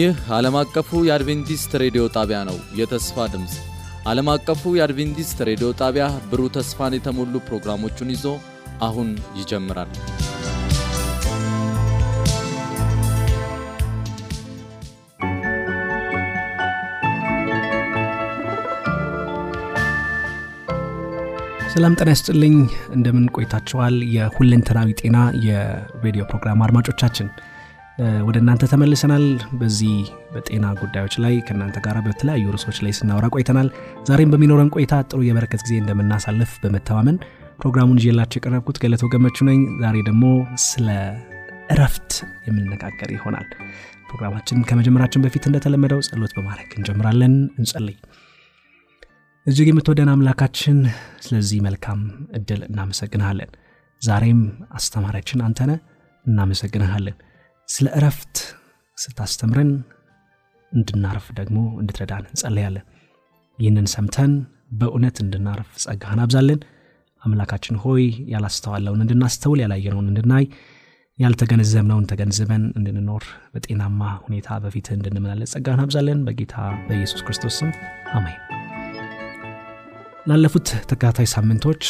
ይህ ዓለም አቀፉ የአድቬንቲስት ሬዲዮ ጣቢያ ነው። የተስፋ ድምፅ ዓለም አቀፉ የአድቬንቲስት ሬዲዮ ጣቢያ ብሩህ ተስፋን የተሞሉ ፕሮግራሞቹን ይዞ አሁን ይጀምራል። ሰላም ጤና ይስጥልኝ። እንደምን ቆይታችኋል? የሁለንተናዊ ጤና የሬዲዮ ፕሮግራም አድማጮቻችን ወደ እናንተ ተመልሰናል። በዚህ በጤና ጉዳዮች ላይ ከእናንተ ጋር በተለያዩ ርዕሶች ላይ ስናወራ ቆይተናል። ዛሬም በሚኖረን ቆይታ ጥሩ የበረከት ጊዜ እንደምናሳልፍ በመተማመን ፕሮግራሙን ይዤላችሁ የቀረብኩት ገለቶ ገመቹ ነኝ። ዛሬ ደግሞ ስለ እረፍት የምንነጋገር ይሆናል። ፕሮግራማችን ከመጀመራችን በፊት እንደተለመደው ጸሎት በማድረግ እንጀምራለን። እንጸልይ። እጅግ የምትወደን አምላካችን ስለዚህ መልካም እድል እናመሰግንሃለን። ዛሬም አስተማሪያችን አንተነ እናመሰግንሃለን። ስለ እረፍት ስታስተምረን እንድናርፍ ደግሞ እንድትረዳን እንጸለያለን። ይህንን ሰምተን በእውነት እንድናርፍ ጸጋህን አብዛለን። አምላካችን ሆይ ያላስተዋለውን እንድናስተውል፣ ያላየነውን እንድናይ፣ ያልተገነዘብነውን ተገንዝበን እንድንኖር በጤናማ ሁኔታ በፊትህ እንድንመላለስ ጸጋህን አብዛለን። በጌታ በኢየሱስ ክርስቶስ ስም አሜን። ላለፉት ተከታታይ ሳምንቶች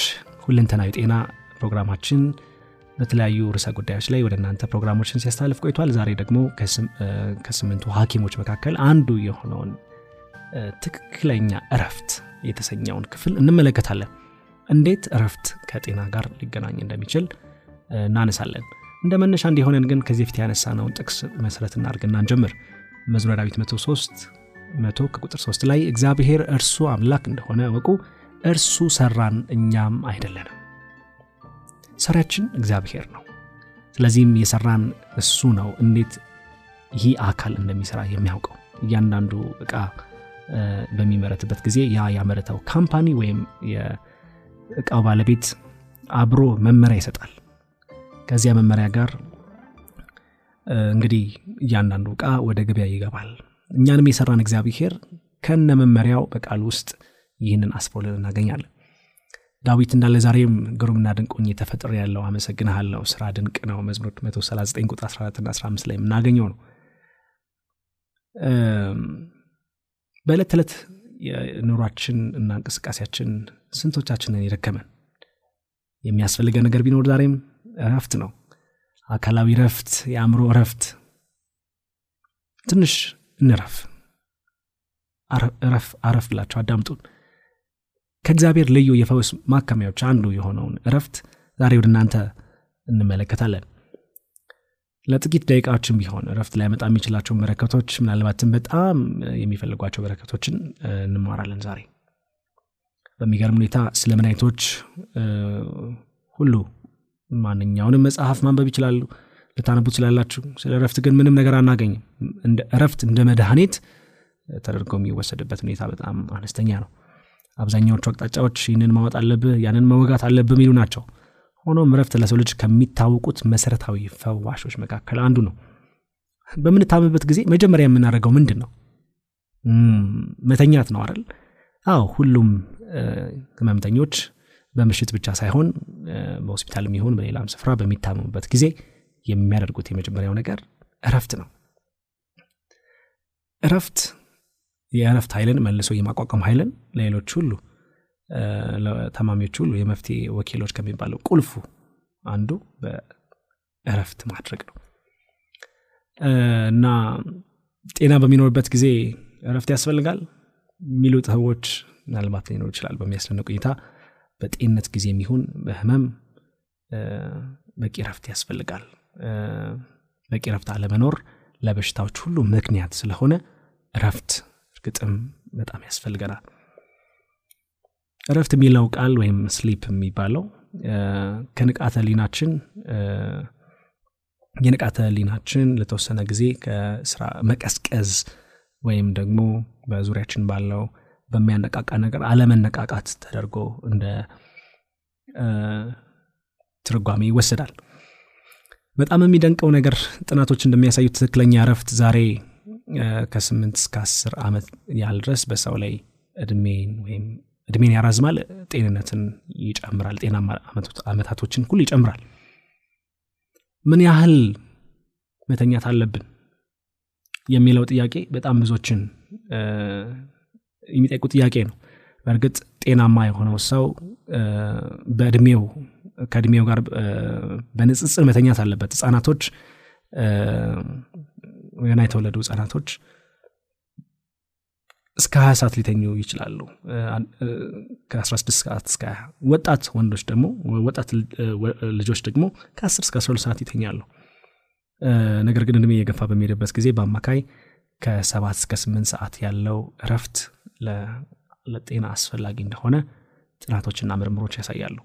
ሁለንተናዊ ጤና ፕሮግራማችን በተለያዩ ርዕሰ ጉዳዮች ላይ ወደ እናንተ ፕሮግራሞችን ሲያስተላልፍ ቆይቷል። ዛሬ ደግሞ ከስምንቱ ሐኪሞች መካከል አንዱ የሆነውን ትክክለኛ እረፍት የተሰኘውን ክፍል እንመለከታለን። እንዴት እረፍት ከጤና ጋር ሊገናኝ እንደሚችል እናነሳለን። እንደ መነሻ እንዲሆነን ግን ከዚህ በፊት ያነሳነውን ጥቅስ መሰረት እናድርግና እንጀምር። መዝሙረ ዳዊት 103 መቶ ከቁጥር 3 ላይ እግዚአብሔር እርሱ አምላክ እንደሆነ እወቁ፣ እርሱ ሰራን እኛም አይደለንም። ሰሪያችን እግዚአብሔር ነው። ስለዚህም የሰራን እሱ ነው። እንዴት ይህ አካል እንደሚሰራ የሚያውቀው እያንዳንዱ እቃ በሚመረትበት ጊዜ ያ ያመረተው ካምፓኒ ወይም የእቃው ባለቤት አብሮ መመሪያ ይሰጣል። ከዚያ መመሪያ ጋር እንግዲህ እያንዳንዱ እቃ ወደ ገበያ ይገባል። እኛንም የሰራን እግዚአብሔር ከነ መመሪያው በቃል ውስጥ ይህንን አስፎልን እናገኛለን። ዳዊት እንዳለ ዛሬም ግሩምና ድንቅ ሆኜ ተፈጥሬ ያለው አመሰግንሃለሁ፣ ስራ ድንቅ ነው። መዝሙር 139 ቁጥር 14ና 15 ላይ የምናገኘው ነው። በዕለት ተዕለት የኑሯችን እና እንቅስቃሴያችን ስንቶቻችንን የደከመን የሚያስፈልገን ነገር ቢኖር ዛሬም እረፍት ነው። አካላዊ እረፍት፣ የአእምሮ እረፍት። ትንሽ እንረፍ። አረፍ አረፍ ብላችሁ አዳምጡን። ከእግዚአብሔር ልዩ የፈውስ ማከሚያዎች አንዱ የሆነውን እረፍት ዛሬ ወደ እናንተ እንመለከታለን። ለጥቂት ደቂቃዎችም ቢሆን እረፍት ሊያመጣ የሚችላቸውን በረከቶች ምናልባትም በጣም የሚፈልጓቸው በረከቶችን እንማራለን። ዛሬ በሚገርም ሁኔታ ስለ መድኃኒቶች ሁሉ ማንኛውንም መጽሐፍ ማንበብ ይችላሉ፣ ልታነቡ ትችላላችሁ። ስለ እረፍት ግን ምንም ነገር አናገኝም። እረፍት እንደ መድኃኒት ተደርጎ የሚወሰድበት ሁኔታ በጣም አነስተኛ ነው። አብዛኛዎቹ አቅጣጫዎች ይህንን ማወጥ አለብህ፣ ያንን መወጋት አለብህ የሚሉ ናቸው። ሆኖም እረፍት ለሰው ልጅ ከሚታወቁት መሰረታዊ ፈዋሾች መካከል አንዱ ነው። በምንታምበት ጊዜ መጀመሪያ የምናደርገው ምንድን ነው? መተኛት ነው አይደል? አዎ፣ ሁሉም ህመምተኞች በምሽት ብቻ ሳይሆን በሆስፒታልም ይሁን በሌላም ስፍራ በሚታመሙበት ጊዜ የሚያደርጉት የመጀመሪያው ነገር እረፍት ነው። እረፍት የእረፍት ኃይልን መልሶ የማቋቋም ኃይልን ለሌሎች ሁሉ ለታማሚዎች ሁሉ የመፍትሄ ወኪሎች ከሚባለው ቁልፉ አንዱ በእረፍት ማድረግ ነው እና ጤና በሚኖርበት ጊዜ እረፍት ያስፈልጋል የሚሉ ሰዎች ምናልባት ሊኖር ይችላል። በሚያስደንቅ ሁኔታ በጤንነት ጊዜ የሚሆን በህመም በቂ እረፍት ያስፈልጋል። በቂ እረፍት አለመኖር ለበሽታዎች ሁሉ ምክንያት ስለሆነ እረፍት እርግጥም በጣም ያስፈልገናል። እረፍት የሚለው ቃል ወይም ስሊፕ የሚባለው ከንቃተ ሊናችን የንቃተ ሊናችን ለተወሰነ ጊዜ ከስራ መቀዝቀዝ ወይም ደግሞ በዙሪያችን ባለው በሚያነቃቃ ነገር አለመነቃቃት ተደርጎ እንደ ትርጓሜ ይወሰዳል። በጣም የሚደንቀው ነገር ጥናቶች እንደሚያሳዩት ትክክለኛ እረፍት ዛሬ ከስምንት እስከ አስር ዓመት ያህል ድረስ በሰው ላይ እድሜን ወይም እድሜን ያራዝማል፣ ጤንነትን ይጨምራል፣ ጤናማ ዓመታቶችን ሁሉ ይጨምራል። ምን ያህል መተኛት አለብን? የሚለው ጥያቄ በጣም ብዙዎችን የሚጠይቁ ጥያቄ ነው በእርግጥ ጤናማ የሆነው ሰው በእድሜው ከእድሜው ጋር በንጽጽር መተኛት አለበት ህጻናቶች ገና የተወለዱ ህጻናቶች እስከ 20 ሰዓት ሊተኙ ይችላሉ። ከ16 ሰዓት እስከ 20 ወጣት ወንዶች ደግሞ ወጣት ልጆች ደግሞ ከ10 እስከ 12 ሰዓት ይተኛሉ። ነገር ግን እድሜ እየገፋ በሚሄድበት ጊዜ በአማካይ ከሰባት እስከ ስምንት ሰዓት ያለው እረፍት ለጤና አስፈላጊ እንደሆነ ጥናቶችና ምርምሮች ያሳያሉ።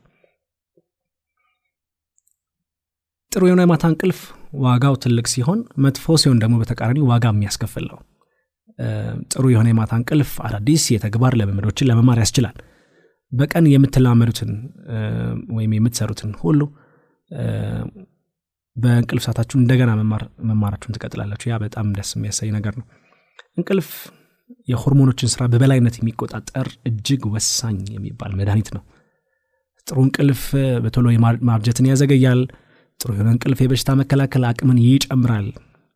ጥሩ የሆነ የማታ እንቅልፍ ዋጋው ትልቅ ሲሆን መጥፎ ሲሆን ደግሞ በተቃራኒ ዋጋ የሚያስከፍል ነው። ጥሩ የሆነ የማታ እንቅልፍ አዳዲስ የተግባር ልምምዶችን ለመማር ያስችላል። በቀን የምትላመዱትን ወይም የምትሰሩትን ሁሉ በእንቅልፍ ሰዓታችሁ እንደገና መማራችሁን ትቀጥላላችሁ። ያ በጣም ደስ የሚያሳይ ነገር ነው። እንቅልፍ የሆርሞኖችን ስራ በበላይነት የሚቆጣጠር እጅግ ወሳኝ የሚባል መድኃኒት ነው። ጥሩ እንቅልፍ በቶሎ ማርጀትን ያዘገያል ጥሩ የሆነ እንቅልፍ የበሽታ መከላከል አቅምን ይጨምራል።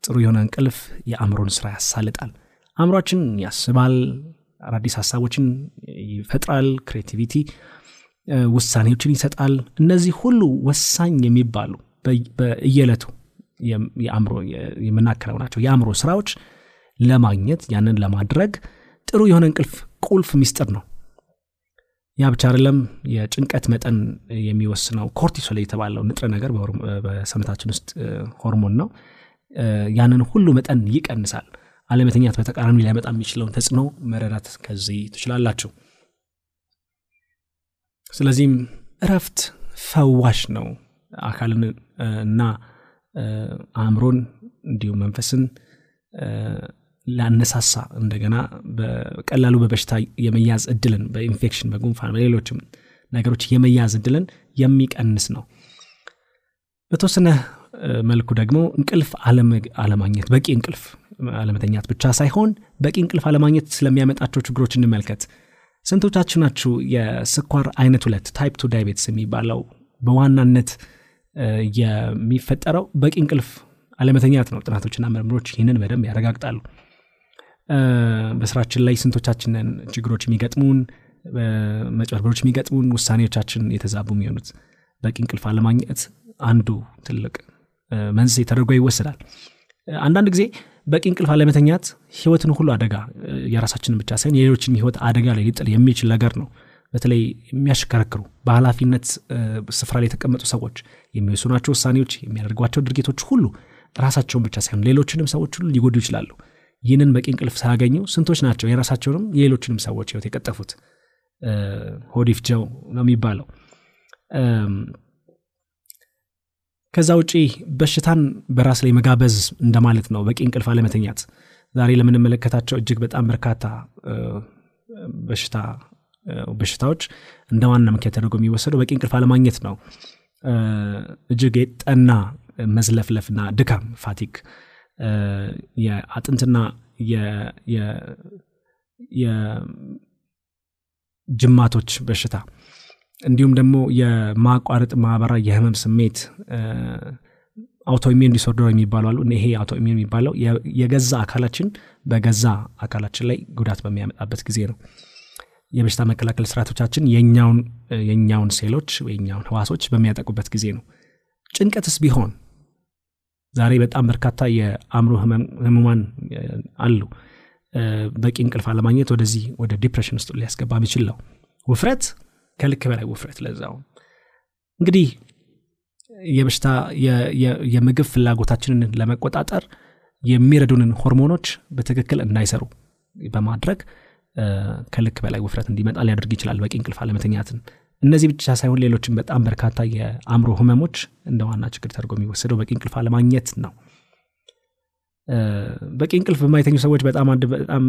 ጥሩ የሆነ እንቅልፍ የአእምሮን ስራ ያሳልጣል። አእምሯችን ያስባል አዳዲስ ሀሳቦችን ይፈጥራል ክሬቲቪቲ ውሳኔዎችን ይሰጣል። እነዚህ ሁሉ ወሳኝ የሚባሉ በእየለቱ የአእምሮ የምናከናውናቸው የአእምሮ ስራዎች ለማግኘት ያንን ለማድረግ ጥሩ የሆነ እንቅልፍ ቁልፍ ሚስጥር ነው ያ ብቻ አይደለም የጭንቀት መጠን የሚወስነው ኮርቲሶል የተባለው ንጥረ ነገር በሰውነታችን ውስጥ ሆርሞን ነው። ያንን ሁሉ መጠን ይቀንሳል። አለመተኛት በተቃራኒ ሊያመጣ የሚችለውን ተጽዕኖ መረዳት ከዚህ ትችላላችሁ። ስለዚህም እረፍት ፈዋሽ ነው። አካልን እና አእምሮን እንዲሁም መንፈስን ላነሳሳ እንደገና በቀላሉ በበሽታ የመያዝ እድልን በኢንፌክሽን በጉንፋን በሌሎችም ነገሮች የመያዝ እድልን የሚቀንስ ነው። በተወሰነ መልኩ ደግሞ እንቅልፍ አለማግኘት በቂ እንቅልፍ አለመተኛት ብቻ ሳይሆን በቂ እንቅልፍ አለማግኘት ስለሚያመጣቸው ችግሮች እንመልከት። ስንቶቻችሁ ናችሁ የስኳር አይነት ሁለት type two diabetes የሚባለው? በዋናነት የሚፈጠረው በቂ እንቅልፍ አለመተኛት ነው። ጥናቶችና ምርምሮች ይህንን በደንብ ያረጋግጣሉ በስራችን ላይ ስንቶቻችንን ችግሮች የሚገጥሙን መጨበርበሮች የሚገጥሙን ውሳኔዎቻችን የተዛቡ የሚሆኑት በቂ እንቅልፍ አለማግኘት አንዱ ትልቅ መንስኤ ተደርጎ ይወሰዳል። አንዳንድ ጊዜ በቂ እንቅልፍ አለመተኛት ህይወትን ሁሉ አደጋ የራሳችንን ብቻ ሳይሆን የሌሎችን ህይወት አደጋ ላይ ሊጥል የሚችል ነገር ነው። በተለይ የሚያሽከረክሩ በኃላፊነት ስፍራ ላይ የተቀመጡ ሰዎች የሚወስኗቸው ውሳኔዎች የሚያደርጓቸው ድርጊቶች ሁሉ ራሳቸውን ብቻ ሳይሆን ሌሎችንም ሰዎች ሁሉ ሊጎዱ ይችላሉ ይህንን በቂ እንቅልፍ ሳያገኙ ስንቶች ናቸው የራሳቸውንም የሌሎችንም ሰዎች ህይወት የቀጠፉት? ሆዲፍ ጀው ነው የሚባለው። ከዛ ውጪ በሽታን በራስ ላይ መጋበዝ እንደማለት ነው በቂ እንቅልፍ አለመተኛት። ዛሬ ለምንመለከታቸው እጅግ በጣም በርካታ በሽታ በሽታዎች እንደ ዋና ምክንያት ተደርጎ የሚወሰደው በቂ እንቅልፍ አለማግኘት ነው። እጅግ የጠና መዝለፍለፍና ድካም fatigue የአጥንትና የጅማቶች በሽታ እንዲሁም ደግሞ የማቋረጥ ማህበራ የህመም ስሜት autoimmune disorder የሚባሉ አሉ። ይሄ autoimmune የሚባለው የገዛ አካላችን በገዛ አካላችን ላይ ጉዳት በሚያመጣበት ጊዜ ነው። የበሽታ መከላከል ስርዓቶቻችን የኛውን ሴሎች የኛውን ህዋሶች በሚያጠቁበት ጊዜ ነው። ጭንቀትስ ቢሆን ዛሬ በጣም በርካታ የአእምሮ ህሙማን አሉ። በቂ እንቅልፍ አለማግኘት ወደዚህ ወደ ዲፕሬሽን ውስጥ ሊያስገባ የሚችል ነው። ውፍረት ከልክ በላይ ውፍረት ለዛው። እንግዲህ የበሽታ የምግብ ፍላጎታችንን ለመቆጣጠር የሚረዱንን ሆርሞኖች በትክክል እንዳይሰሩ በማድረግ ከልክ በላይ ውፍረት እንዲመጣ ሊያደርግ ይችላል በቂ እንቅልፍ አለመተኛትን እነዚህ ብቻ ሳይሆን ሌሎችም በጣም በርካታ የአእምሮ ህመሞች እንደ ዋና ችግር ተደርጎ የሚወሰደው በቂ እንቅልፍ አለማግኘት ነው። በቂ እንቅልፍ በማይተኙ ሰዎች በጣም አንድ በጣም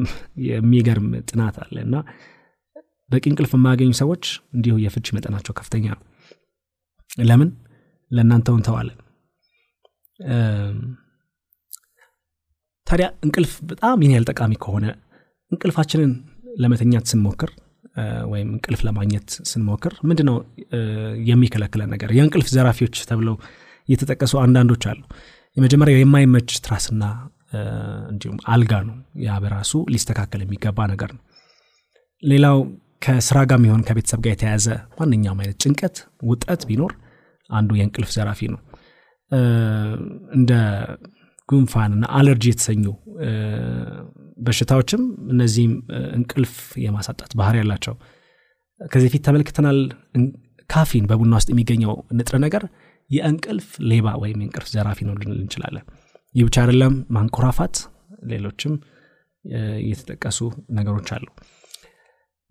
የሚገርም ጥናት አለ እና በቂ እንቅልፍ የማያገኙ ሰዎች እንዲሁ የፍች መጠናቸው ከፍተኛ ነው። ለምን? ለእናንተው እንተዋለን ታዲያ እንቅልፍ በጣም ይህን ያህል ጠቃሚ ከሆነ እንቅልፋችንን ለመተኛት ስንሞክር ወይም እንቅልፍ ለማግኘት ስንሞክር ምንድ ነው የሚከለክለን ነገር የእንቅልፍ ዘራፊዎች ተብለው እየተጠቀሱ አንዳንዶች አሉ የመጀመሪያው የማይመች ትራስና እንዲሁም አልጋ ነው። ያ በራሱ ሊስተካከል የሚገባ ነገር ነው። ሌላው ከስራ ጋር የሚሆን ከቤተሰብ ጋር የተያያዘ ማንኛውም አይነት ጭንቀት፣ ውጥረት ቢኖር አንዱ የእንቅልፍ ዘራፊ ነው። እንደ ጉንፋንና አለርጂ የተሰኙ በሽታዎችም እነዚህም እንቅልፍ የማሳጣት ባህሪ ያላቸው ከዚህ በፊት ተመልክተናል። ካፊን በቡና ውስጥ የሚገኘው ንጥረ ነገር የእንቅልፍ ሌባ ወይም የእንቅልፍ ዘራፊ ነው ልንል እንችላለን። ይህ ብቻ አይደለም፣ ማንኮራፋት፣ ሌሎችም የተጠቀሱ ነገሮች አሉ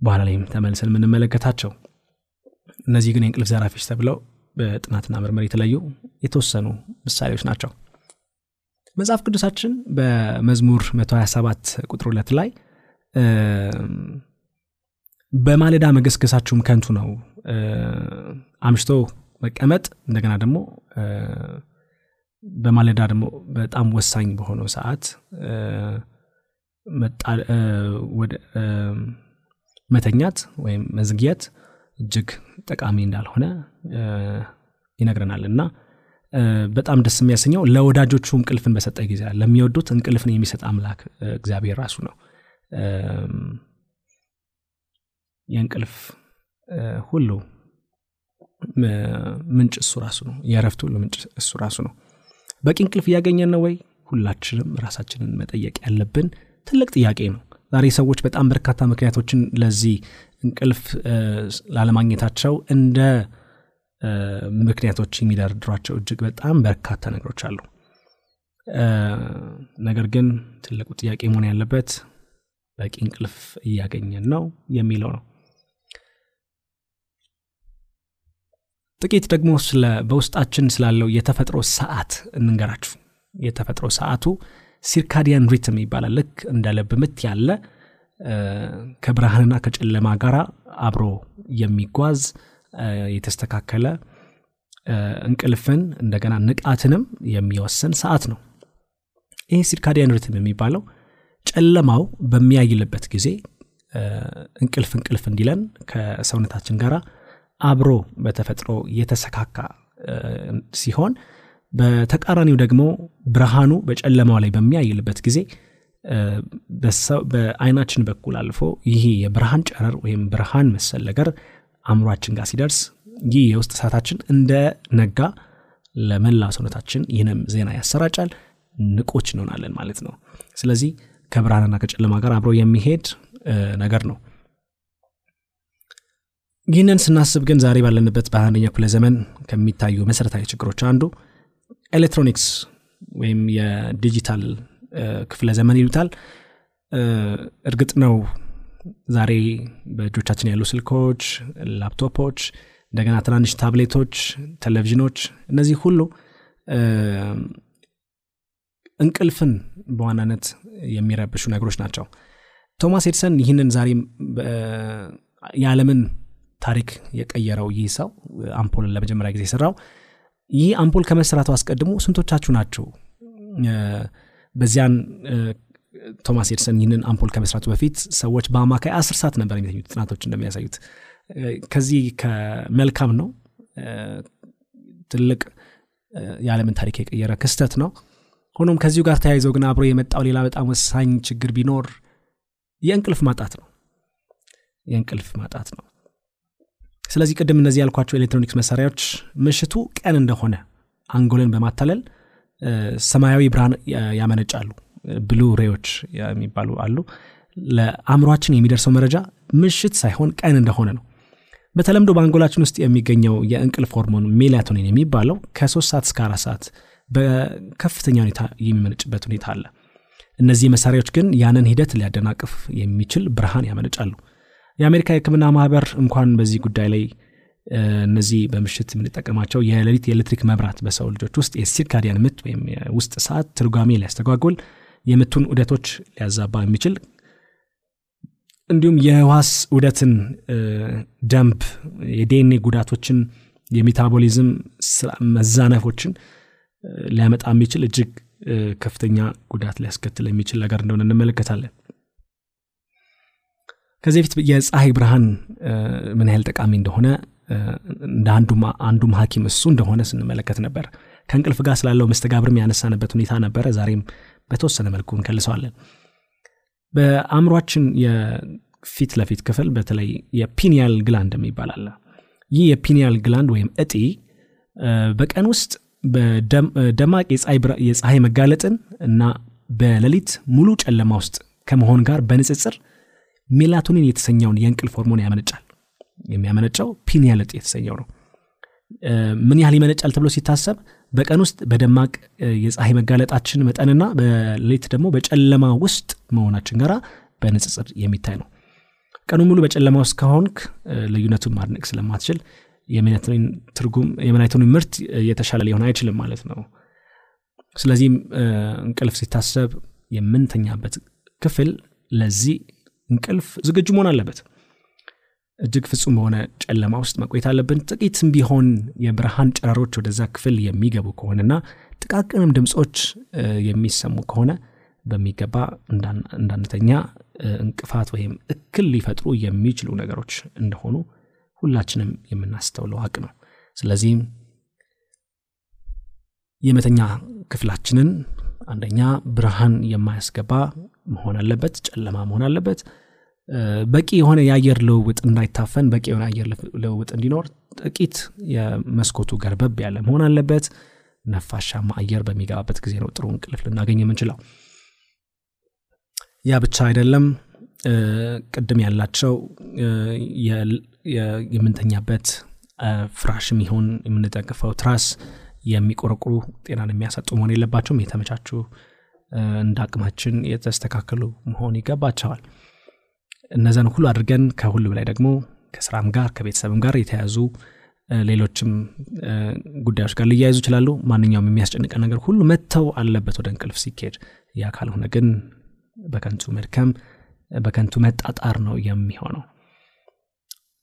በኋላ ላይም ተመልሰን የምንመለከታቸው። እነዚህ ግን የእንቅልፍ ዘራፊዎች ተብለው በጥናትና ምርምር የተለዩ የተወሰኑ ምሳሌዎች ናቸው። መጽሐፍ ቅዱሳችን በመዝሙር 127 ቁጥር ሁለት ላይ በማለዳ መገስገሳችሁም ከንቱ ነው፣ አምሽቶ መቀመጥ እንደገና ደግሞ በማለዳ ደግሞ በጣም ወሳኝ በሆነው ሰዓት መተኛት ወይም መዝግየት እጅግ ጠቃሚ እንዳልሆነ ይነግረናል እና በጣም ደስ የሚያሰኘው ለወዳጆቹ እንቅልፍን በሰጠ ጊዜ ለሚወዱት እንቅልፍን የሚሰጥ አምላክ እግዚአብሔር ራሱ ነው። የእንቅልፍ ሁሉ ምንጭ እሱ ራሱ ነው። የእረፍት ሁሉ ምንጭ እሱ ራሱ ነው። በቂ እንቅልፍ እያገኘን ነው ወይ? ሁላችንም ራሳችንን መጠየቅ ያለብን ትልቅ ጥያቄ ነው። ዛሬ ሰዎች በጣም በርካታ ምክንያቶችን ለዚህ እንቅልፍ ላለማግኘታቸው እንደ ምክንያቶች የሚደረድሯቸው እጅግ በጣም በርካታ ነገሮች አሉ። ነገር ግን ትልቁ ጥያቄ መሆን ያለበት በቂ እንቅልፍ እያገኘን ነው የሚለው ነው። ጥቂት ደግሞ በውስጣችን ስላለው የተፈጥሮ ሰዓት እንንገራችሁ። የተፈጥሮ ሰዓቱ ሲርካዲያን ሪትም ይባላል። ልክ እንደ ልብ ምት ያለ ከብርሃንና ከጨለማ ጋር አብሮ የሚጓዝ የተስተካከለ እንቅልፍን እንደገና ንቃትንም የሚወስን ሰዓት ነው። ይህ ሲርካዲያን ሪትም የሚባለው ጨለማው በሚያይልበት ጊዜ እንቅልፍ እንቅልፍ እንዲለን ከሰውነታችን ጋር አብሮ በተፈጥሮ የተሰካካ ሲሆን በተቃራኒው ደግሞ ብርሃኑ በጨለማው ላይ በሚያይልበት ጊዜ በአይናችን በኩል አልፎ ይህ የብርሃን ጨረር ወይም ብርሃን መሰል ነገር አእምሯችን ጋር ሲደርስ ይህ የውስጥ ሰዓታችን እንደ ነጋ ለመላ ሰውነታችን ይህንም ዜና ያሰራጫል፣ ንቁዎች እንሆናለን ማለት ነው። ስለዚህ ከብርሃንና ከጨለማ ጋር አብሮ የሚሄድ ነገር ነው። ይህንን ስናስብ ግን ዛሬ ባለንበት በአንደኛ ክፍለ ዘመን ከሚታዩ መሰረታዊ ችግሮች አንዱ ኤሌክትሮኒክስ ወይም የዲጂታል ክፍለ ዘመን ይሉታል። እርግጥ ነው ዛሬ በእጆቻችን ያሉ ስልኮች፣ ላፕቶፖች፣ እንደገና ትናንሽ ታብሌቶች፣ ቴሌቪዥኖች እነዚህ ሁሉ እንቅልፍን በዋናነት የሚረብሹ ነገሮች ናቸው። ቶማስ ኤድሰን ይህንን ዛሬ የዓለምን ታሪክ የቀየረው ይህ ሰው አምፖልን ለመጀመሪያ ጊዜ የሰራው ይህ አምፖል ከመሰራቱ አስቀድሞ ስንቶቻችሁ ናቸው በዚያን ቶማስ ኤድሰን ይህንን አምፖል ከመስራቱ በፊት ሰዎች በአማካይ አስር ሰዓት ነበር የሚተኙት ጥናቶች እንደሚያሳዩት። ከዚህ ከመልካም ነው። ትልቅ የዓለምን ታሪክ የቀየረ ክስተት ነው። ሆኖም ከዚሁ ጋር ተያይዘው ግን አብሮ የመጣው ሌላ በጣም ወሳኝ ችግር ቢኖር የእንቅልፍ ማጣት ነው። የእንቅልፍ ማጣት ነው። ስለዚህ ቅድም እነዚህ ያልኳቸው ኤሌክትሮኒክስ መሳሪያዎች ምሽቱ ቀን እንደሆነ አንጎልን በማታለል ሰማያዊ ብርሃን ያመነጫሉ blue ray ዎች የሚባሉ አሉ። ለአእምሯችን የሚደርሰው መረጃ ምሽት ሳይሆን ቀን እንደሆነ ነው። በተለምዶ በአንጎላችን ውስጥ የሚገኘው የእንቅልፍ ሆርሞን ሜላቶኒን የሚባለው ከሶስት ሰዓት እስከ አራት ሰዓት በከፍተኛ ሁኔታ የሚመነጭበት ሁኔታ አለ። እነዚህ መሳሪያዎች ግን ያንን ሂደት ሊያደናቅፍ የሚችል ብርሃን ያመነጫሉ። የአሜሪካ የህክምና ማህበር እንኳን በዚህ ጉዳይ ላይ እነዚህ በምሽት የምንጠቀማቸው የሌሊት የኤሌክትሪክ መብራት በሰው ልጆች ውስጥ የ circadian ምት ወይም የውስጥ ሰዓት ትርጓሜ ሊያስተጓጉል የምቱን ውደቶች ሊያዛባ የሚችል እንዲሁም የህዋስ ውደትን ደንብ የዲኤንኤ ጉዳቶችን የሜታቦሊዝም መዛነፎችን ሊያመጣ የሚችል እጅግ ከፍተኛ ጉዳት ሊያስከትል የሚችል ነገር እንደሆነ እንመለከታለን። ከዚህ በፊት የፀሐይ ብርሃን ምን ያህል ጠቃሚ እንደሆነ እንደ አንዱም ሀኪም እሱ እንደሆነ ስንመለከት ነበር። ከእንቅልፍ ጋር ስላለው መስተጋብርም ያነሳንበት ሁኔታ ነበረ። ዛሬም በተወሰነ መልኩ እንከልሰዋለን። በአእምሯችን የፊት ለፊት ክፍል በተለይ የ pineal gland የሚባል ይህ የ pineal gland ወይም እጢ በቀን ውስጥ ደማቅ የፀሐይ መጋለጥን እና በሌሊት ሙሉ ጨለማ ውስጥ ከመሆን ጋር በንጽጽር ሜላቶኒን የተሰኘውን የእንቅልፍ ሆርሞን ያመነጫል። የሚያመነጨው pineal እጢ የተሰኘው ነው። ምን ያህል ይመነጫል ተብሎ ሲታሰብ በቀን ውስጥ በደማቅ የፀሐይ መጋለጣችን መጠንና በሌሊት ደግሞ በጨለማ ውስጥ መሆናችን ጋር በንጽጽር የሚታይ ነው። ቀኑ ሙሉ በጨለማ ውስጥ ከሆንክ ልዩነቱን ማድነቅ ስለማትችል የሜላቶኒን ምርት የተሻለ ሊሆን አይችልም ማለት ነው። ስለዚህም እንቅልፍ ሲታሰብ የምንተኛበት ክፍል ለዚህ እንቅልፍ ዝግጁ መሆን አለበት። እጅግ ፍጹም በሆነ ጨለማ ውስጥ መቆየት አለብን። ጥቂትም ቢሆን የብርሃን ጨረሮች ወደዛ ክፍል የሚገቡ ከሆነና ጥቃቅንም ድምፆች የሚሰሙ ከሆነ በሚገባ እንዳንተኛ እንቅፋት ወይም እክል ሊፈጥሩ የሚችሉ ነገሮች እንደሆኑ ሁላችንም የምናስተውለው ሀቅ ነው። ስለዚህም የመተኛ ክፍላችንን አንደኛ ብርሃን የማያስገባ መሆን አለበት፣ ጨለማ መሆን አለበት። በቂ የሆነ የአየር ልውውጥ እንዳይታፈን በቂ የሆነ አየር ልውውጥ እንዲኖር ጥቂት የመስኮቱ ገርበብ ያለ መሆን አለበት። ነፋሻማ አየር በሚገባበት ጊዜ ነው ጥሩ እንቅልፍ ልናገኝ የምንችለው። ያ ብቻ አይደለም። ቅድም ያላቸው የምንተኛበት ፍራሽም ይሁን የምንጠቅፈው ትራስ የሚቆረቁሩ ጤናን የሚያሰጡ መሆን የለባቸውም። የተመቻቹ እንደ አቅማችን የተስተካከሉ መሆን ይገባቸዋል። እነዛን ሁሉ አድርገን ከሁሉ በላይ ደግሞ ከስራም ጋር ከቤተሰብም ጋር የተያዙ ሌሎችም ጉዳዮች ጋር ሊያያዙ ይችላሉ። ማንኛውም የሚያስጨንቀን ነገር ሁሉ መተው አለበት ወደ እንቅልፍ ሲካሄድ። ያ ካልሆነ ግን በከንቱ መድከም፣ በከንቱ መጣጣር ነው የሚሆነው።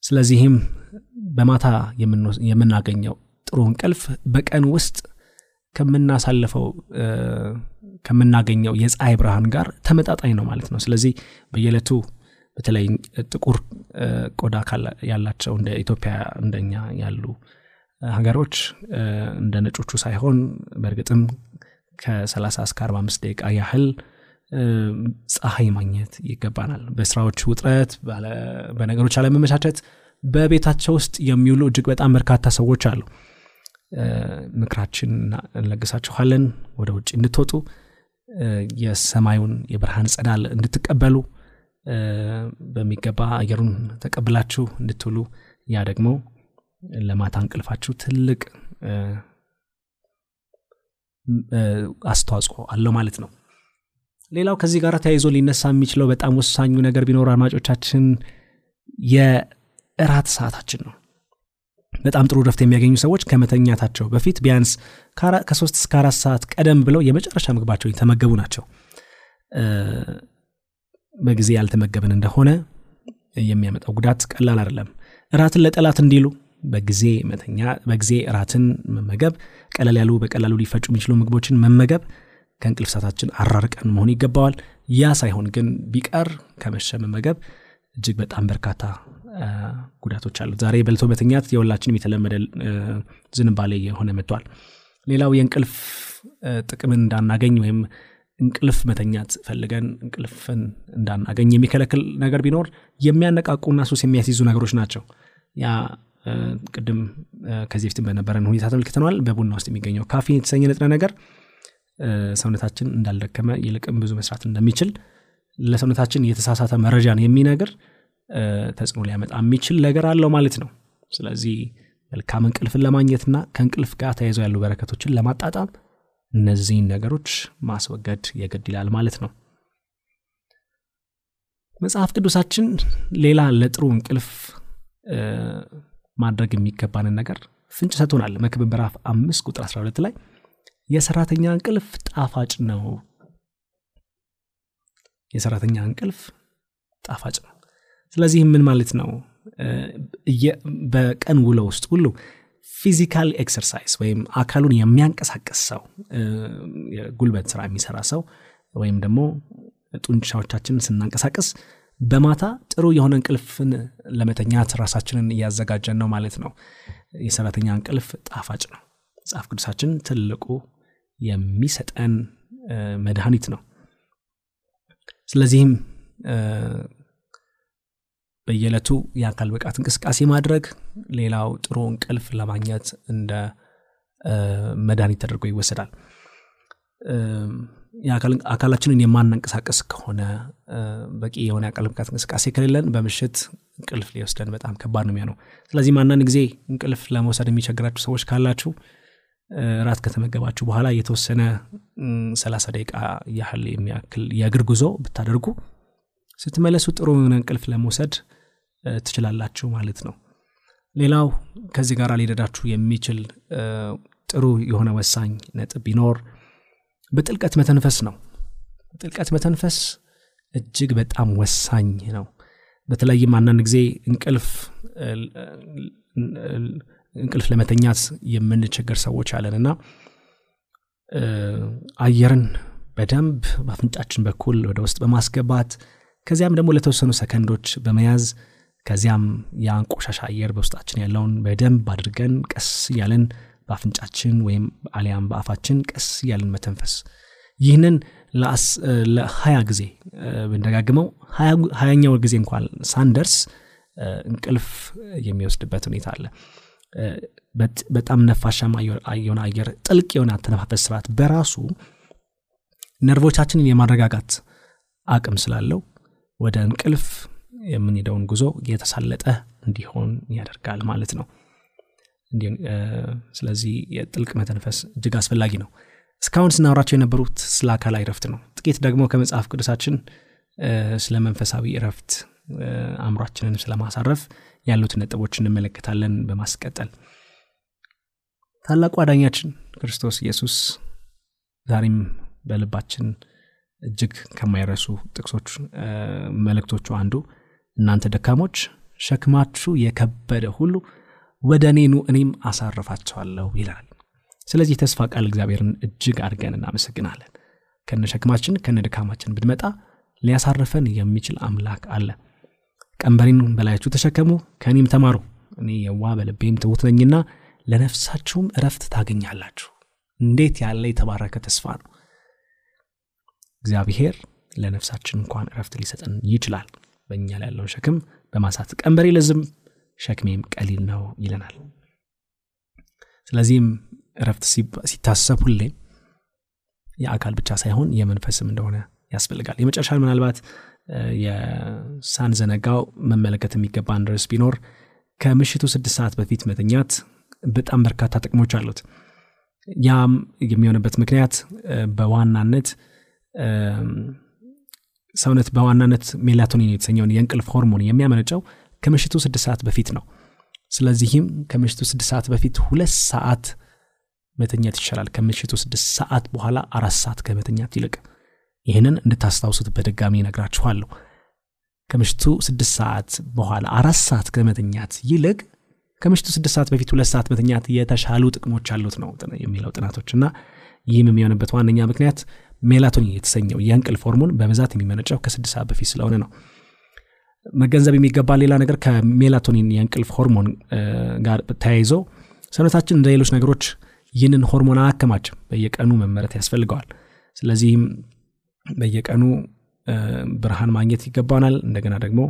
ስለዚህም በማታ የምናገኘው ጥሩ እንቅልፍ በቀን ውስጥ ከምናሳልፈው ከምናገኘው የፀሐይ ብርሃን ጋር ተመጣጣኝ ነው ማለት ነው። ስለዚህ በየዕለቱ በተለይ ጥቁር ቆዳ ያላቸው እንደ ኢትዮጵያ እንደኛ ያሉ ሀገሮች እንደ ነጮቹ ሳይሆን በእርግጥም ከ30 እስከ 45 ደቂቃ ያህል ፀሐይ ማግኘት ይገባናል። በስራዎች ውጥረት፣ በነገሮች አለመመቻቸት በቤታቸው ውስጥ የሚውሉ እጅግ በጣም በርካታ ሰዎች አሉ። ምክራችን እንለግሳችኋለን። ወደ ውጭ እንድትወጡ የሰማዩን የብርሃን ጸዳል እንድትቀበሉ በሚገባ አየሩን ተቀብላችሁ እንድትውሉ ያ ደግሞ ለማታ እንቅልፋችሁ ትልቅ አስተዋጽኦ አለው ማለት ነው። ሌላው ከዚህ ጋር ተያይዞ ሊነሳ የሚችለው በጣም ወሳኙ ነገር ቢኖር አድማጮቻችን የእራት ሰዓታችን ነው። በጣም ጥሩ ረፍት የሚያገኙ ሰዎች ከመተኛታቸው በፊት ቢያንስ ከሶስት እስከ አራት ሰዓት ቀደም ብለው የመጨረሻ ምግባቸውን የተመገቡ ናቸው። በጊዜ ያልተመገብን እንደሆነ የሚያመጣው ጉዳት ቀላል አይደለም። እራትን ለጠላት እንዲሉ በጊዜ መተኛ በጊዜ እራትን መመገብ፣ ቀለል ያሉ በቀላሉ ሊፈጩ የሚችሉ ምግቦችን መመገብ ከእንቅልፍ ሰዓታችን አራርቀን መሆን ይገባዋል። ያ ሳይሆን ግን ቢቀር ከመሸ መመገብ እጅግ በጣም በርካታ ጉዳቶች አሉት። ዛሬ በልቶ መተኛት የሁላችንም የተለመደ ዝንባሌ የሆነ መጥቷል። ሌላው የእንቅልፍ ጥቅምን እንዳናገኝ ወይም እንቅልፍ መተኛት ፈልገን እንቅልፍን እንዳናገኝ የሚከለክል ነገር ቢኖር የሚያነቃቁና ሱስ የሚያስይዙ ነገሮች ናቸው። ያ ቅድም ከዚህ በፊትም በነበረን ሁኔታ ተመልክተነዋል። በቡና ውስጥ የሚገኘው ካፊን የተሰኘ ንጥረ ነገር ሰውነታችን እንዳልደከመ ይልቅም ብዙ መስራት እንደሚችል ለሰውነታችን የተሳሳተ መረጃን የሚነግር ተጽዕኖ ሊያመጣ የሚችል ነገር አለው ማለት ነው። ስለዚህ መልካም እንቅልፍን ለማግኘትና ከእንቅልፍ ጋር ተያይዘው ያሉ በረከቶችን ለማጣጣም እነዚህን ነገሮች ማስወገድ የግድ ይላል ማለት ነው። መጽሐፍ ቅዱሳችን ሌላ ለጥሩ እንቅልፍ ማድረግ የሚገባንን ነገር ፍንጭ ሰጥቶናል። መክብብ ምዕራፍ አምስት ቁጥር 12 ላይ የሰራተኛ እንቅልፍ ጣፋጭ ነው። የሰራተኛ እንቅልፍ ጣፋጭ ነው። ስለዚህ ምን ማለት ነው? በቀን ውሎ ውስጥ ሁሉ physical exercise ወይም አካሉን የሚያንቀሳቀስ ሰው የጉልበት ስራ የሚሰራ ሰው ወይም ደግሞ ጡንቻዎቻችንን ስናንቀሳቀስ በማታ ጥሩ የሆነ እንቅልፍን ለመተኛት ራሳችንን እያዘጋጀን ነው ማለት ነው። የሰራተኛ እንቅልፍ ጣፋጭ ነው። መጽሐፍ ቅዱሳችን ትልቁ የሚሰጠን መድኃኒት ነው ስለዚህም በየዕለቱ የአካል ብቃት እንቅስቃሴ ማድረግ ሌላው ጥሩ እንቅልፍ ለማግኘት እንደ መድኃኒት ተደርጎ ይወሰዳል። አካላችንን የማናንቀሳቀስ ከሆነ በቂ የሆነ የአካል ብቃት እንቅስቃሴ ከሌለን በምሽት እንቅልፍ ሊወስደን በጣም ከባድ ነው የሚሆነው። ስለዚህም አንዳንድ ጊዜ እንቅልፍ ለመውሰድ የሚቸግራችሁ ሰዎች ካላችሁ ራት ከተመገባችሁ በኋላ የተወሰነ ሰላሳ ደቂቃ ያህል የሚያክል የእግር ጉዞ ብታደርጉ ስትመለሱ ጥሩ የሆነ እንቅልፍ ለመውሰድ ትችላላችሁ ማለት ነው። ሌላው ከዚህ ጋር ሊረዳችሁ የሚችል ጥሩ የሆነ ወሳኝ ነጥብ ቢኖር በጥልቀት መተንፈስ ነው። በጥልቀት መተንፈስ እጅግ በጣም ወሳኝ ነው። በተለይም አንዳንድ ጊዜ እንቅልፍ እንቅልፍ ለመተኛት የምንቸገር ሰዎች አለን እና አየርን በደንብ በአፍንጫችን በኩል ወደ ውስጥ በማስገባት ከዚያም ደግሞ ለተወሰኑ ሰከንዶች በመያዝ ከዚያም ያን ቆሻሻ አየር በውስጣችን ያለውን በደንብ አድርገን ቀስ እያለን በአፍንጫችን ወይም አሊያም በአፋችን ቀስ እያለን መተንፈስ። ይህንን ለሀያ ጊዜ ብንደጋግመው ሀያኛው ጊዜ እንኳን ሳንደርስ እንቅልፍ የሚወስድበት ሁኔታ አለ። በጣም ነፋሻማ የሆነ አየር ጥልቅ የሆነ አተነፋፈስ ስርዓት በራሱ ነርቮቻችንን የማረጋጋት አቅም ስላለው ወደ እንቅልፍ የምንሄደውን ጉዞ የተሳለጠ እንዲሆን ያደርጋል ማለት ነው። ስለዚህ የጥልቅ መተንፈስ እጅግ አስፈላጊ ነው። እስካሁን ስናወራቸው የነበሩት ስለ አካላዊ ረፍት ነው። ጥቂት ደግሞ ከመጽሐፍ ቅዱሳችን ስለ መንፈሳዊ እረፍት አእምሯችንን ስለማሳረፍ ያሉትን ነጥቦች እንመለከታለን በማስቀጠል። ታላቁ አዳኛችን ክርስቶስ ኢየሱስ ዛሬም በልባችን እጅግ ከማይረሱ ጥቅሶች መልእክቶቹ አንዱ እናንተ ደካሞች ሸክማችሁ የከበደ ሁሉ ወደ እኔኑ እኔም አሳርፋቸዋለሁ ይላል። ስለዚህ ተስፋ ቃል እግዚአብሔርን እጅግ አድርገን እናመሰግናለን። ከነ ሸክማችን ከነ ድካማችን ብንመጣ ሊያሳርፈን የሚችል አምላክ አለ። ቀንበሬን በላያችሁ ተሸከሙ ከእኔም ተማሩ። እኔ የዋ በልቤም ትውት ነኝና ለነፍሳችሁም እረፍት ታገኛላችሁ። እንዴት ያለ የተባረከ ተስፋ ነው! እግዚአብሔር ለነፍሳችን እንኳን እረፍት ሊሰጠን ይችላል በእኛ ላይ ያለውን ሸክም በማሳት ቀንበሬ ለዝም ሸክሜም ቀሊል ነው ይለናል። ስለዚህም እረፍት ሲታሰብ ሁሌም የአካል ብቻ ሳይሆን የመንፈስም እንደሆነ ያስፈልጋል። የመጨረሻ ምናልባት የሳንዘነጋው መመለከት የሚገባን ርዕስ ቢኖር ከምሽቱ ስድስት ሰዓት በፊት መተኛት በጣም በርካታ ጥቅሞች አሉት። ያም የሚሆንበት ምክንያት በዋናነት ሰውነት በዋናነት ሜላቶኒን የተሰኘውን የእንቅልፍ ሆርሞን የሚያመነጨው ከምሽቱ ስድስት ሰዓት በፊት ነው። ስለዚህም ከምሽቱ ስድስት ሰዓት በፊት ሁለት ሰዓት መተኛት ይቻላል። ከምሽቱ ስድስት ሰዓት በኋላ አራት ሰዓት ከመተኛት ይልቅ። ይህንን እንድታስታውሱት በድጋሚ እነግራችኋለሁ ከምሽቱ ስድስት ሰዓት በኋላ አራት ሰዓት ከመተኛት ይልቅ ከምሽቱ ስድስት ሰዓት በፊት ሁለት ሰዓት መተኛት የተሻሉ ጥቅሞች አሉት ነው የሚለው ጥናቶች። እና ይህም የሚሆንበት ዋነኛ ምክንያት ሜላቶኒን የተሰኘው የእንቅልፍ ሆርሞን በብዛት የሚመነጨው ከስድስት ሰዓት በፊት ስለሆነ ነው። መገንዘብ የሚገባ ሌላ ነገር ከሜላቶኒን የእንቅልፍ ሆርሞን ጋር ተያይዞ ሰውነታችን እንደ ሌሎች ነገሮች ይህንን ሆርሞን አያከማችም። በየቀኑ መመረት ያስፈልገዋል። ስለዚህም በየቀኑ ብርሃን ማግኘት ይገባናል። እንደገና ደግሞ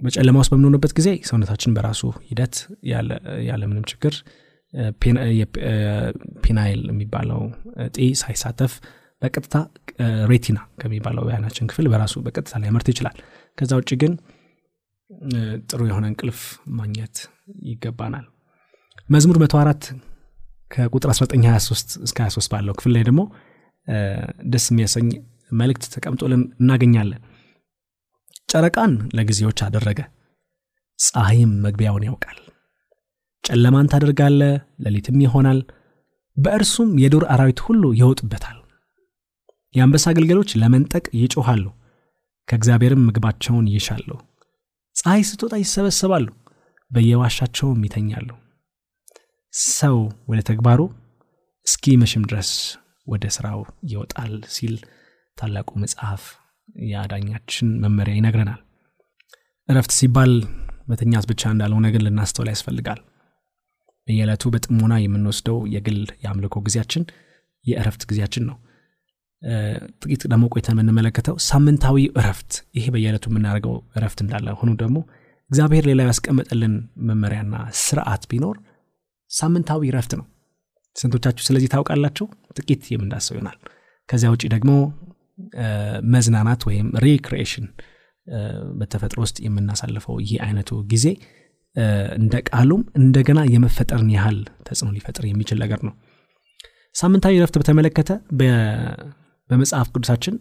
በጨለማ ውስጥ በምንሆንበት ጊዜ ሰውነታችን በራሱ ሂደት ያለምንም ችግር ፔናይል የሚባለው እጢ ሳይሳተፍ በቀጥታ ሬቲና ከሚባለው የአይናችን ክፍል በራሱ በቀጥታ ሊያመርት ይችላል። ከዛ ውጭ ግን ጥሩ የሆነ እንቅልፍ ማግኘት ይገባናል። መዝሙር 104 ከቁጥር 1923 እስከ 23 ባለው ክፍል ላይ ደግሞ ደስ የሚያሰኝ መልእክት ተቀምጦልን እናገኛለን። ጨረቃን ለጊዜዎች አደረገ ፀሐይም መግቢያውን ያውቃል ጨለማን ታደርጋለ ሌሊትም ይሆናል። በእርሱም የዱር አራዊት ሁሉ ይወጡበታል። የአንበሳ ግልገሎች ለመንጠቅ ይጮኋሉ ከእግዚአብሔርም ምግባቸውን ይሻሉ። ፀሐይ ስትወጣ ይሰበሰባሉ በየዋሻቸውም ይተኛሉ። ሰው ወደ ተግባሩ እስኪ መሽም ድረስ ወደ ስራው ይወጣል ሲል ታላቁ መጽሐፍ የአዳኛችን መመሪያ ይነግረናል። እረፍት ሲባል መተኛት ብቻ እንዳልሆነ ግን ልናስተውል ያስፈልጋል በየዕለቱ በጥሞና የምንወስደው የግል የአምልኮ ጊዜያችን የእረፍት ጊዜያችን ነው። ጥቂት ደግሞ ቆይተን የምንመለከተው ሳምንታዊ እረፍት፣ ይሄ በየዕለቱ የምናደርገው እረፍት እንዳለ ሆኖ ደግሞ እግዚአብሔር ሌላ ያስቀመጠልን መመሪያና ስርዓት ቢኖር ሳምንታዊ እረፍት ነው። ስንቶቻችሁ ስለዚህ ታውቃላችሁ? ጥቂት የምንዳሰው ይሆናል። ከዚያ ውጭ ደግሞ መዝናናት ወይም recreation በተፈጥሮ ውስጥ የምናሳልፈው ይህ አይነቱ ጊዜ እንደ ቃሉም እንደገና የመፈጠርን ያህል ተጽዕኖ ሊፈጥር የሚችል ነገር ነው። ሳምንታዊ ረፍት በተመለከተ በመጽሐፍ ቅዱሳችን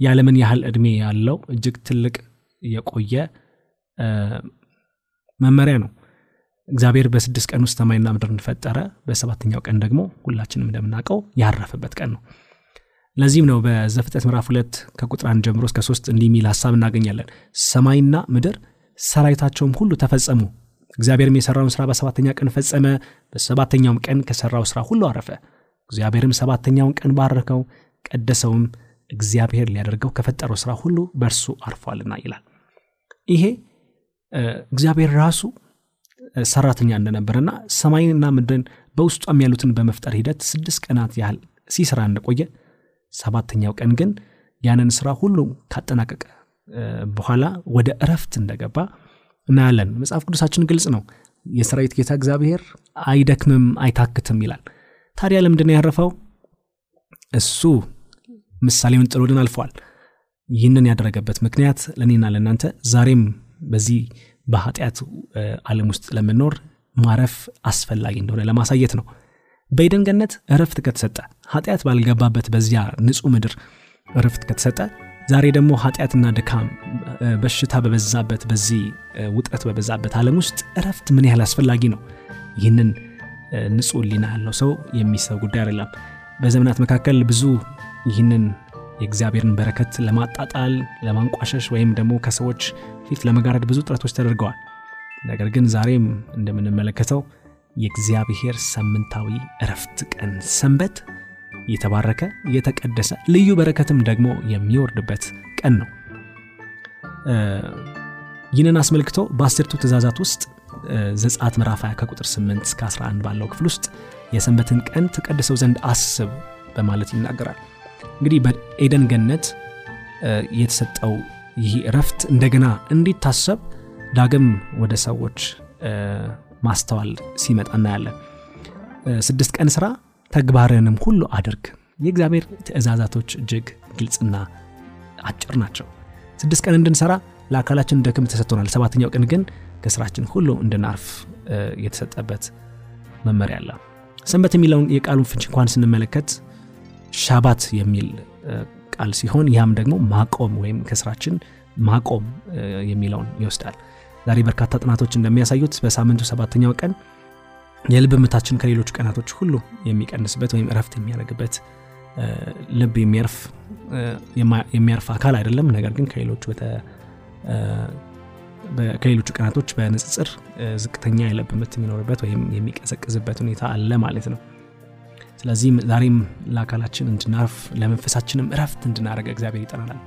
የዓለምን ያህል ዕድሜ ያለው እጅግ ትልቅ የቆየ መመሪያ ነው። እግዚአብሔር በስድስት ቀን ውስጥ ሰማይና ምድርን ፈጠረ። በሰባተኛው ቀን ደግሞ ሁላችንም እንደምናውቀው ያረፈበት ቀን ነው። ለዚህም ነው በዘፍጥረት ምዕራፍ ሁለት ከቁጥር አንድ ጀምሮ እስከ ሶስት እንዲህ የሚል ሀሳብ እናገኛለን። ሰማይና ምድር ሰራዊታቸውም ሁሉ ተፈጸሙ። እግዚአብሔርም የሰራውን ስራ በሰባተኛ ቀን ፈጸመ። በሰባተኛውም ቀን ከሰራው ስራ ሁሉ አረፈ። እግዚአብሔርም ሰባተኛውን ቀን ባረከው፣ ቀደሰውም። እግዚአብሔር ሊያደርገው ከፈጠረው ስራ ሁሉ በእርሱ አርፏልና ይላል። ይሄ እግዚአብሔር ራሱ ሰራተኛ እንደነበረና ሰማይንና ምድርን በውስጧም ያሉትን በመፍጠር ሂደት ስድስት ቀናት ያህል ሲሰራ እንደቆየ ሰባተኛው ቀን ግን ያንን ስራ ሁሉ ካጠናቀቀ በኋላ ወደ እረፍት እንደገባ እናያለን። መጽሐፍ ቅዱሳችን ግልጽ ነው። የሰራዊት ጌታ እግዚአብሔር አይደክምም አይታክትም ይላል። ታዲያ ለምንድን ያረፈው? እሱ ምሳሌውን ጥሎልን አልፏል። ይህንን ያደረገበት ምክንያት ለእኔና ለእናንተ ዛሬም በዚህ በኃጢአት ዓለም ውስጥ ለምኖር ማረፍ አስፈላጊ እንደሆነ ለማሳየት ነው። በኤደን ገነት እረፍት ከተሰጠ ኃጢአት ባልገባበት በዚያ ንጹሕ ምድር እረፍት ከተሰጠ ዛሬ ደግሞ ኃጢአትና ድካም በሽታ በበዛበት በዚህ ውጥረት በበዛበት ዓለም ውስጥ እረፍት ምን ያህል አስፈላጊ ነው። ይህንን ንጹሕ ሊና ያለው ሰው የሚሰብ ጉዳይ አይደለም። በዘመናት መካከል ብዙ ይህንን የእግዚአብሔርን በረከት ለማጣጣል ለማንቋሸሽ፣ ወይም ደግሞ ከሰዎች ፊት ለመጋረድ ብዙ ጥረቶች ተደርገዋል። ነገር ግን ዛሬም እንደምንመለከተው የእግዚአብሔር ሳምንታዊ እረፍት ቀን ሰንበት የተባረከ የተቀደሰ ልዩ በረከትም ደግሞ የሚወርድበት ቀን ነው። ይህንን አስመልክቶ በአስርቱ ትእዛዛት ውስጥ ዘጸአት ምዕራፍ 20 ከቁጥር 8 እስከ 11 ባለው ክፍል ውስጥ የሰንበትን ቀን ትቀድሰው ዘንድ አስብ በማለት ይናገራል። እንግዲህ በኤደን ገነት የተሰጠው ይህ እረፍት እንደገና እንዲታሰብ ዳግም ወደ ሰዎች ማስተዋል ሲመጣ እናያለን። ስድስት ቀን ስራ ተግባርንም ሁሉ አድርግ። የእግዚአብሔር ትእዛዛቶች እጅግ ግልጽና አጭር ናቸው። ስድስት ቀን እንድንሰራ ለአካላችን ደክም ተሰጥቶናል። ሰባተኛው ቀን ግን ከስራችን ሁሉ እንድናርፍ የተሰጠበት መመሪያ አለ። ሰንበት የሚለውን የቃሉን ፍንች እንኳን ስንመለከት ሻባት የሚል ቃል ሲሆን ያም ደግሞ ማቆም ወይም ከስራችን ማቆም የሚለውን ይወስዳል። ዛሬ በርካታ ጥናቶች እንደሚያሳዩት በሳምንቱ ሰባተኛው ቀን የልብ ምታችን ከሌሎች ቀናቶች ሁሉ የሚቀንስበት ወይም እረፍት የሚያደርግበት ልብ የሚያርፍ አካል አይደለም። ነገር ግን ከሌሎቹ ቀናቶች በንጽጽር ዝቅተኛ የልብ ምት የሚኖርበት ወይም የሚቀዘቅዝበት ሁኔታ አለ ማለት ነው። ስለዚህም ዛሬም ለአካላችን እንድናርፍ ለመንፈሳችንም እረፍት እንድናደርገ እግዚአብሔር ይጠራናል።